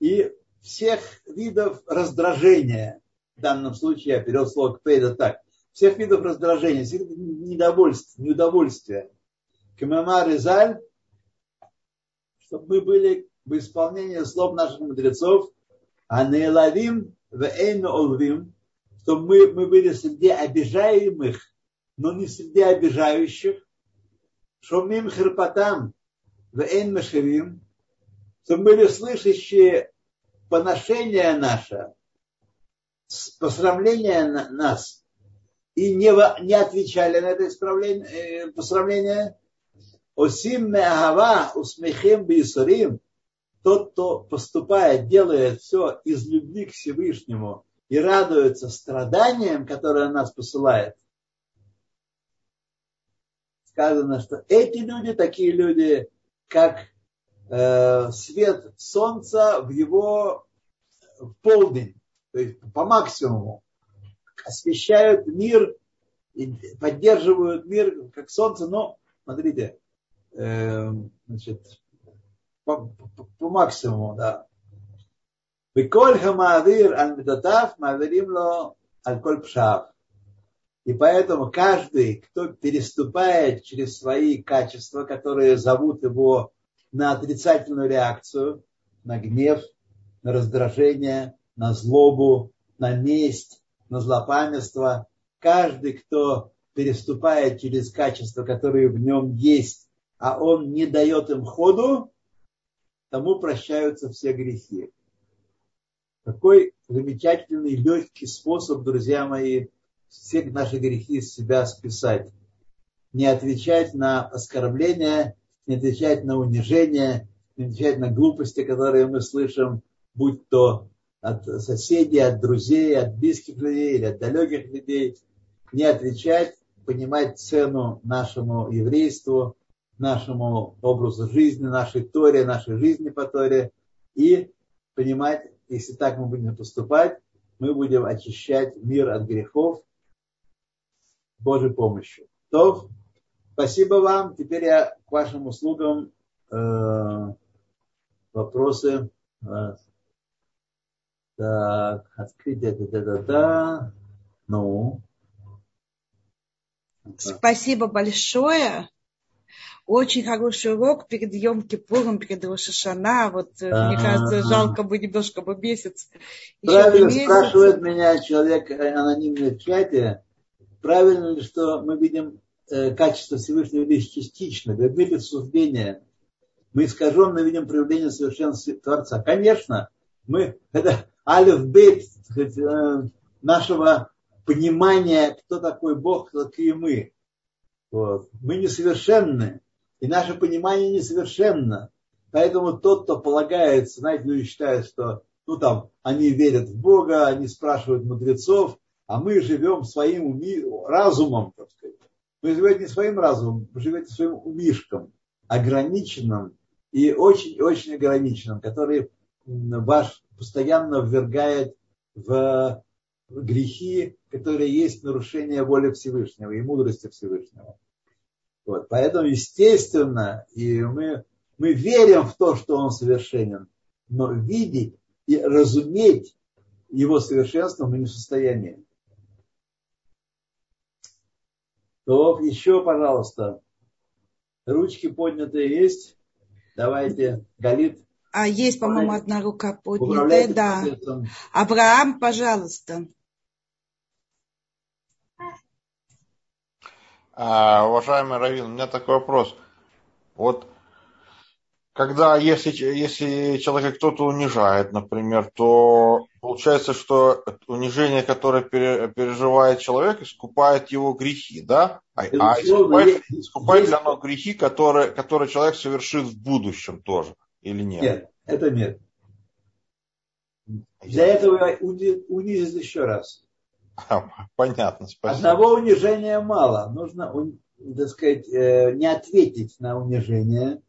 и всех видов раздражения, в данном случае я перевел слово кпейда так, всех видов раздражения, всех недовольств, неудовольствия. Камама Резаль, чтобы мы были в исполнении слов наших мудрецов, а не ловим в олвим, чтобы мы, мы были среди обижаемых но не среди обижающих. Шумим хирпатам в эйн мешевим, чтобы были слышащие поношение наше, посрамление нас, и не, не отвечали на это э, посрамление. Осим меагава усмехим бисурим, тот, кто поступает, делает все из любви к Всевышнему и радуется страданиям, которые нас посылает, сказано, что эти люди, такие люди, как э, свет солнца в его полдень, то есть по максимуму, освещают мир поддерживают мир, как солнце, но, смотрите, э, значит, по, по, по максимуму, да. Виколь хамадир аль-медотав маверим ло аль-коль пшав. И поэтому каждый, кто переступает через свои качества, которые зовут его на отрицательную реакцию, на гнев, на раздражение, на злобу, на месть, на злопамятство, каждый, кто переступает через качества, которые в нем есть, а он не дает им ходу, тому прощаются все грехи. Какой замечательный, легкий способ, друзья мои, все наши грехи из себя списать. Не отвечать на оскорбления, не отвечать на унижение, не отвечать на глупости, которые мы слышим, будь то от соседей, от друзей, от близких людей или от далеких людей. Не отвечать, понимать цену нашему еврейству, нашему образу жизни, нашей Торе, нашей жизни по Торе и понимать если так мы будем поступать, мы будем очищать мир от грехов Божьей помощью. То, спасибо вам. Теперь я к вашим услугам э, вопросы. Так, открыть это, да, да, да. Ну. Спасибо большое. Очень хороший урок перед Йом Кипуром, перед Рошашана. Вот А-а-а. мне кажется, жалко бы немножко бы месяц. Правильно месяц. спрашивает меня человек анонимный в чате, правильно ли, что мы видим э, качество Всевышнего лишь частично, без суждения. Мы искаженно видим проявление совершенства Творца. Конечно, мы, это алиф бейт э, нашего понимания, кто такой Бог, такие мы. Вот. Мы несовершенны, и наше понимание несовершенно. Поэтому тот, кто полагается, знаете, люди считают, что ну там, они верят в Бога, они спрашивают мудрецов, а мы живем своим уми... разумом, так сказать. Вы живете не своим разумом, вы живете своим умишком, ограниченным и очень-очень ограниченным, который ваш постоянно ввергает в грехи, которые есть нарушение воли Всевышнего и мудрости Всевышнего. Вот. Поэтому, естественно, и мы, мы верим в то, что он совершенен, но видеть и разуметь его совершенство мы не в состоянии. То еще, пожалуйста, ручки поднятые есть. Давайте, Галит. А есть, по-моему, одна рука поднятая, да. Авраам, пожалуйста. А, уважаемый Равин, у меня такой вопрос. Вот когда если, если человека кто-то унижает, например, то получается, что унижение, которое переживает человек, искупает его грехи, да? А, а искупает, искупает ли оно грехи, которые, которые человек совершит в будущем тоже? или нет? Нет, это нет. Для этого унизить еще раз. Понятно, спасибо. Одного унижения мало. Нужно, так сказать, э, не ответить на унижение,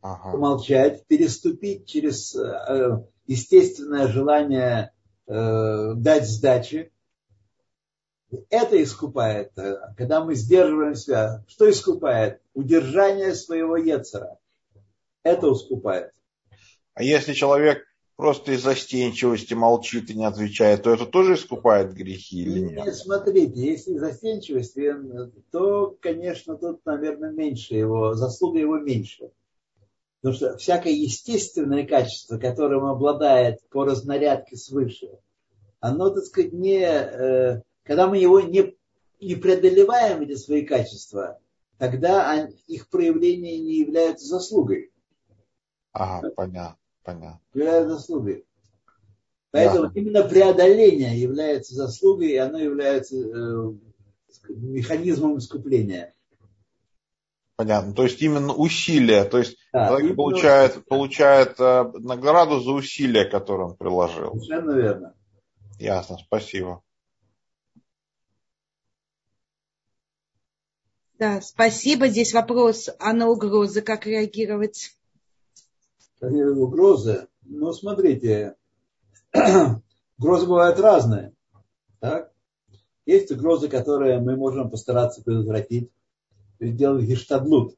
ага. помолчать, переступить через э, естественное желание э, дать сдачи. Это искупает. Когда мы сдерживаем себя, что искупает? Удержание своего Ецера это ускупает. А если человек просто из застенчивости молчит и не отвечает, то это тоже искупает грехи или нет? Нет, смотрите, если застенчивость, то, конечно, тут, наверное, меньше его, заслуга его меньше. Потому что всякое естественное качество, которым обладает по разнарядке свыше, оно, так сказать, не, э, когда мы его не, не преодолеваем, эти свои качества, тогда их проявления не являются заслугой. Ага, понятно, понятно. Является заслугой. Поэтому да. именно преодоление является заслугой, и оно является э, механизмом искупления. Понятно. То есть именно усилия. То есть да, человек получает, получает э, награду за усилия, которые он приложил. Совершенно верно. Ясно, спасибо. Да, спасибо. Здесь вопрос а на угрозы, как реагировать? Угрозы. Ну, смотрите, угрозы бывают разные. Так? Есть угрозы, которые мы можем постараться предотвратить, сделать гештадлут.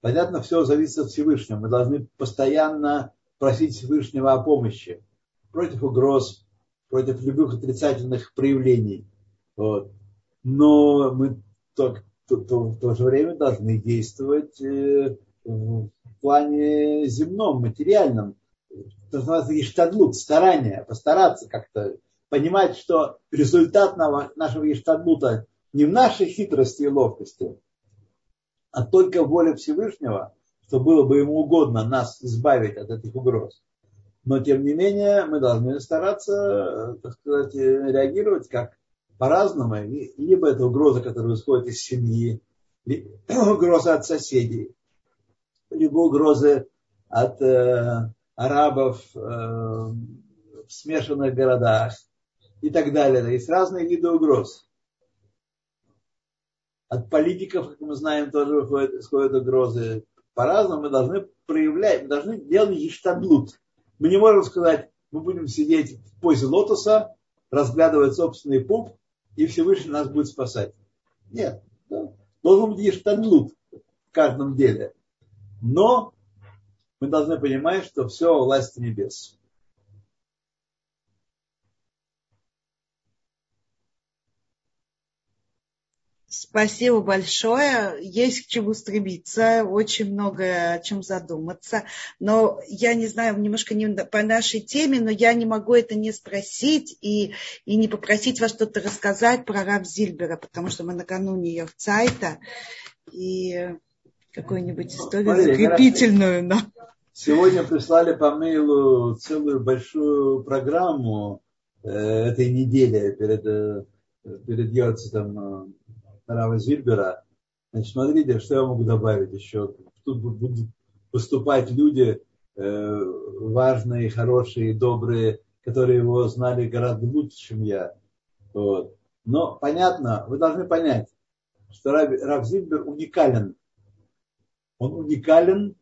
Понятно, все зависит от Всевышнего. Мы должны постоянно просить Всевышнего о помощи против угроз, против любых отрицательных проявлений. Вот. Но мы то, то, то, в то же время должны действовать э, в плане земном, материальном. То называется ештадлут, старание, постараться как-то понимать, что результат нашего ештадлута не в нашей хитрости и ловкости, а только воля Всевышнего, что было бы ему угодно нас избавить от этих угроз. Но тем не менее мы должны стараться, так сказать, реагировать как по-разному. Либо это угроза, которая исходит из семьи, угроза от соседей, либо угрозы от э, арабов э, в смешанных городах и так далее. Есть разные виды угроз. От политиков, как мы знаем, тоже выходят, исходят угрозы. По-разному мы должны проявлять, мы должны делать ештадлут. Мы не можем сказать, мы будем сидеть в позе лотоса, разглядывать собственный пуп, и Всевышний нас будет спасать. Нет. Да. Должен быть ештадлут в каждом деле. Но мы должны понимать, что все власть небес. Спасибо большое. Есть к чему стремиться, очень много о чем задуматься. Но я не знаю, немножко не по нашей теме, но я не могу это не спросить и, и не попросить вас что-то рассказать про Рав Зильбера, потому что мы накануне ее Цайта и какую-нибудь историю Смотри, закрепительную. Да. Сегодня прислали по мейлу целую большую программу э, этой недели перед, э, перед Йорцитом Рава Зильбера. Значит, смотрите, что я могу добавить еще. Тут будут выступать люди э, важные, хорошие, добрые, которые его знали гораздо лучше, чем я. Вот. Но понятно, вы должны понять, что Рав, Рав Зильбер уникален. Он уникален,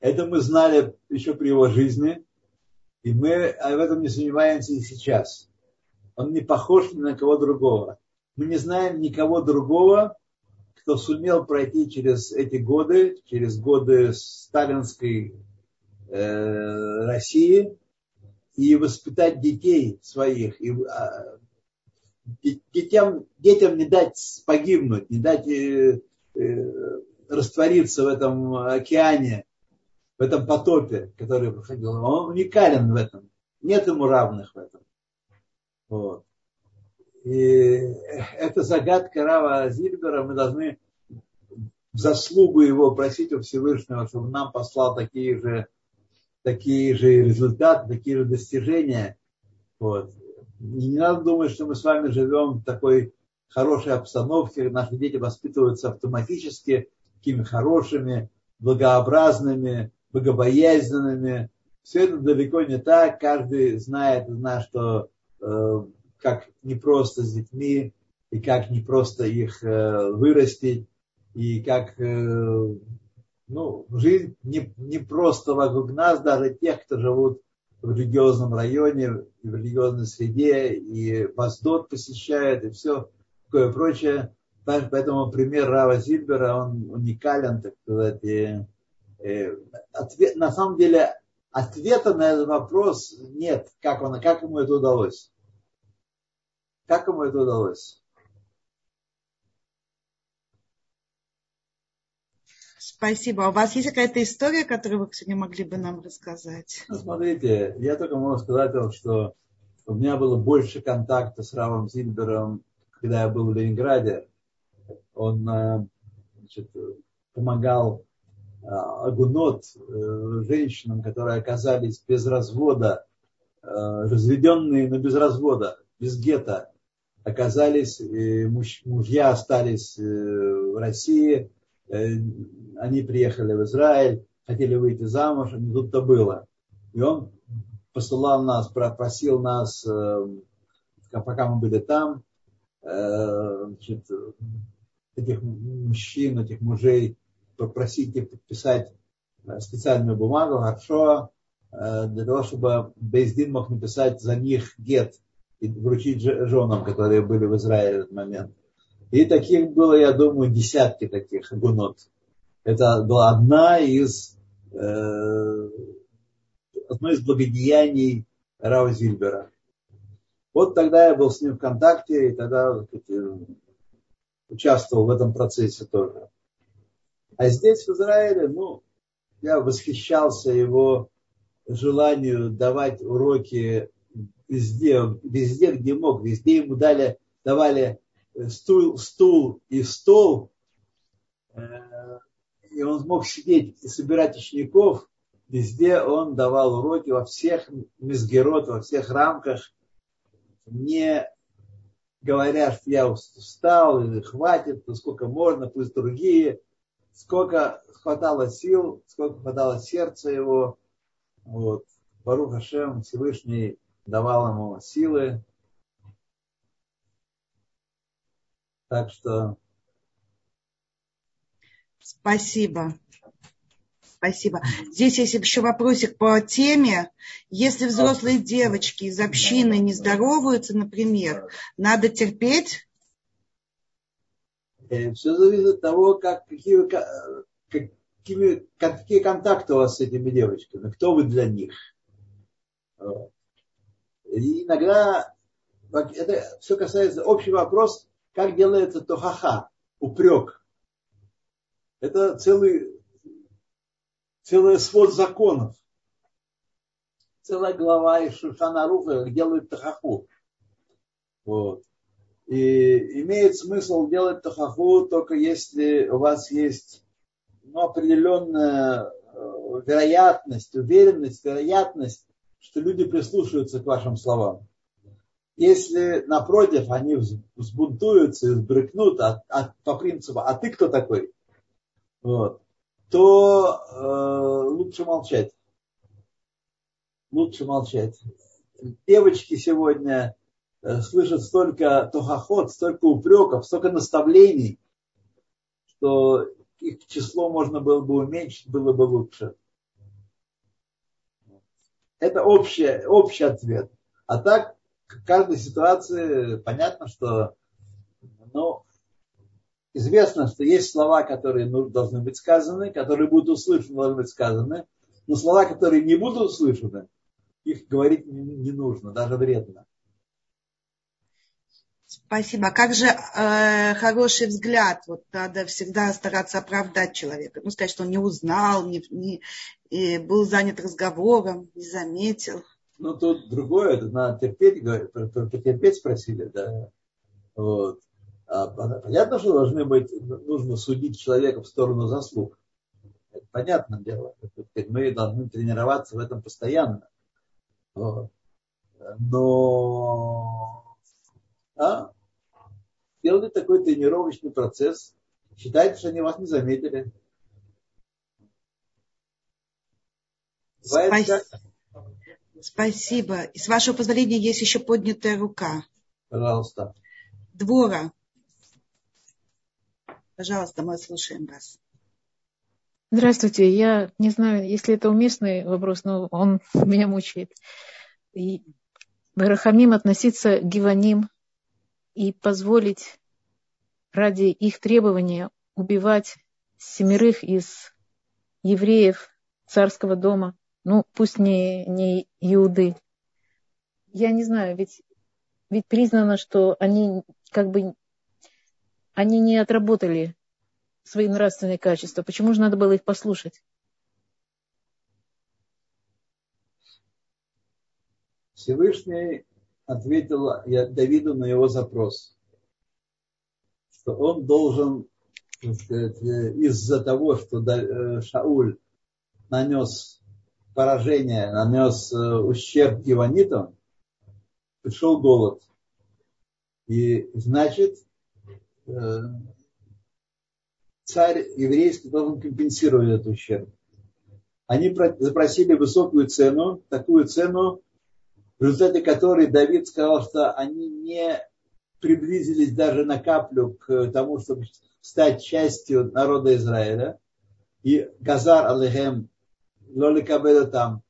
это мы знали еще при его жизни, и мы в этом не сомневаемся и сейчас. Он не похож ни на кого другого. Мы не знаем никого другого, кто сумел пройти через эти годы, через годы сталинской э, России и воспитать детей своих, и э, детям, детям не дать погибнуть, не дать э, э, раствориться в этом океане, в этом потопе, который проходил. Он уникален в этом. Нет ему равных в этом. Вот. И это загадка Рава Зильбера. Мы должны в заслугу его просить у Всевышнего, чтобы нам послал такие же, такие же результаты, такие же достижения. Вот. И не надо думать, что мы с вами живем в такой хорошей обстановке, наши дети воспитываются автоматически такими хорошими, благообразными, богобоязненными. Все это далеко не так. Каждый знает из что э, как непросто с детьми, и как непросто их э, вырастить, и как э, ну, жизнь не, не просто вокруг нас, даже тех, кто живут в религиозном районе, в религиозной среде, и Воздот посещает, и все такое прочее. Поэтому пример Рава Зильбера, он уникален, так сказать. И, и ответ, на самом деле ответа на этот вопрос нет, как, он, как ему это удалось. Как ему это удалось? Спасибо. А у вас есть какая-то история, которую вы сегодня могли бы нам рассказать? Ну, смотрите, я только могу сказать вам, что у меня было больше контакта с Равом Зильбером, когда я был в Ленинграде. Он э, значит, помогал э, агунот, э, женщинам, которые оказались без развода, разведенные, но без развода, без гетто оказались, муж, мужья остались в России, они приехали в Израиль, хотели выйти замуж, не тут-то было. И он посылал нас, просил нас, пока мы были там, значит, этих мужчин, этих мужей попросить их подписать специальную бумагу, хорошо, для того, чтобы Бейздин мог написать за них гет, и вручить женам, которые были в Израиле в этот момент. И таких было, я думаю, десятки таких гунот. Это была одна из, э, одно из благодеяний Рава Зильбера. Вот тогда я был с ним в контакте, и тогда участвовал в этом процессе тоже. А здесь, в Израиле, ну, я восхищался его желанию давать уроки везде, везде, где мог, везде ему дали, давали стул, стул и стол, и он мог сидеть и собирать учеников, везде он давал уроки во всех мизгерот, во всех рамках, не говоря, что я устал или хватит, то сколько можно, пусть другие, сколько хватало сил, сколько хватало сердца его. Вот. Барух Хашем, Всевышний давал ему силы. Так что... Спасибо. Спасибо. Здесь есть еще вопросик по теме. Если взрослые девочки из общины не здороваются, например, надо терпеть? Э, Все зависит от того, как, какие, какими, какие контакты у вас с этими девочками, кто вы для них. И иногда это все касается общий вопрос, как делается тохаха, упрек. Это целый, целый свод законов. Целая глава из Шушана Руха, как делают тахаху. Вот. И имеет смысл делать тахаху только если у вас есть ну, определенная э, вероятность, уверенность, вероятность, что люди прислушаются к вашим словам. Если, напротив, они взбунтуются и взбрыкнут от, от, по принципу «а ты кто такой?», вот, то э, лучше молчать. Лучше молчать. Девочки сегодня э, слышат столько тохоход, столько упреков, столько наставлений, что их число можно было бы уменьшить, было бы лучше. Это общий, общий ответ. А так, в каждой ситуации понятно, что ну, известно, что есть слова, которые должны быть сказаны, которые будут услышаны, должны быть сказаны, но слова, которые не будут услышаны, их говорить не нужно, даже вредно. Спасибо. А как же э, хороший взгляд? Вот надо всегда стараться оправдать человека. Ну, сказать, что он не узнал, не, не и был занят разговором, не заметил. Ну, тут другое, это надо терпеть, потерпеть спросили, да. Вот. А, понятно, что должны быть, нужно судить человека в сторону заслуг. Это понятное дело. Мы должны тренироваться в этом постоянно. Но а? Делали такой тренировочный процесс. Считайте, что они вас не заметили. Спасибо. Спасибо. И с вашего позволения есть еще поднятая рука. Пожалуйста. Двора. Пожалуйста, мы слушаем вас. Здравствуйте. Я не знаю, если это уместный вопрос, но он меня мучает. И Барахамим относиться к Гиваним и позволить ради их требования убивать семерых из евреев царского дома, ну пусть не, не иуды. Я не знаю, ведь, ведь признано, что они как бы они не отработали свои нравственные качества. Почему же надо было их послушать? Всевышний ответил Давиду на его запрос, что он должен из-за того, что э, Шауль нанес поражение, нанес э, ущерб иванитам, пришел голод. И значит, э, царь еврейский должен компенсировать этот ущерб. Они запросили высокую цену, такую цену, в результате которой Давид сказал, что они не приблизились даже на каплю к тому, чтобы стать частью народа Израиля. И Газар Алехем Лоликабеда там,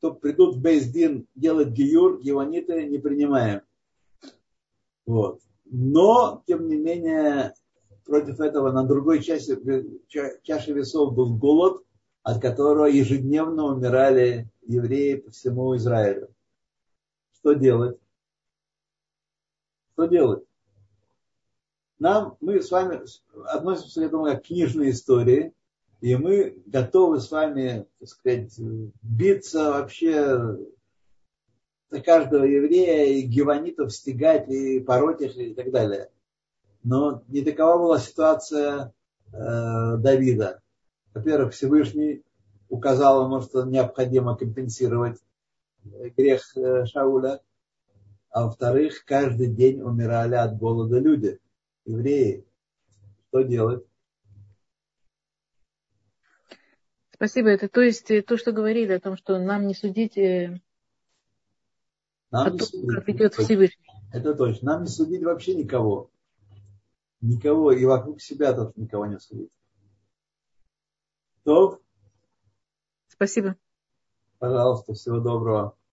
то придут в Бейздин делать гиюр, гиваниты не принимаем. Вот. Но, тем не менее, против этого на другой чаше, чаше весов был голод, от которого ежедневно умирали евреи по всему Израилю. Что делать? Что делать? Нам, мы с вами относимся, я думаю, к книжной истории, и мы готовы с вами, так сказать, биться вообще за каждого еврея и геванитов стегать и пороть их и так далее. Но не такова была ситуация э, Давида. Во-первых, Всевышний указал ему, что необходимо компенсировать грех э, Шауля. А во-вторых, каждый день умирали от голода люди, евреи. Что делать? Спасибо. Это то есть э, то, что говорили о том, что нам не судить э, нам о том, судить. как ведет Всевышний. Это точно. Нам не судить вообще никого. Никого. И вокруг себя тоже никого не судить. То Спасибо. Пожалуйста, всего доброго.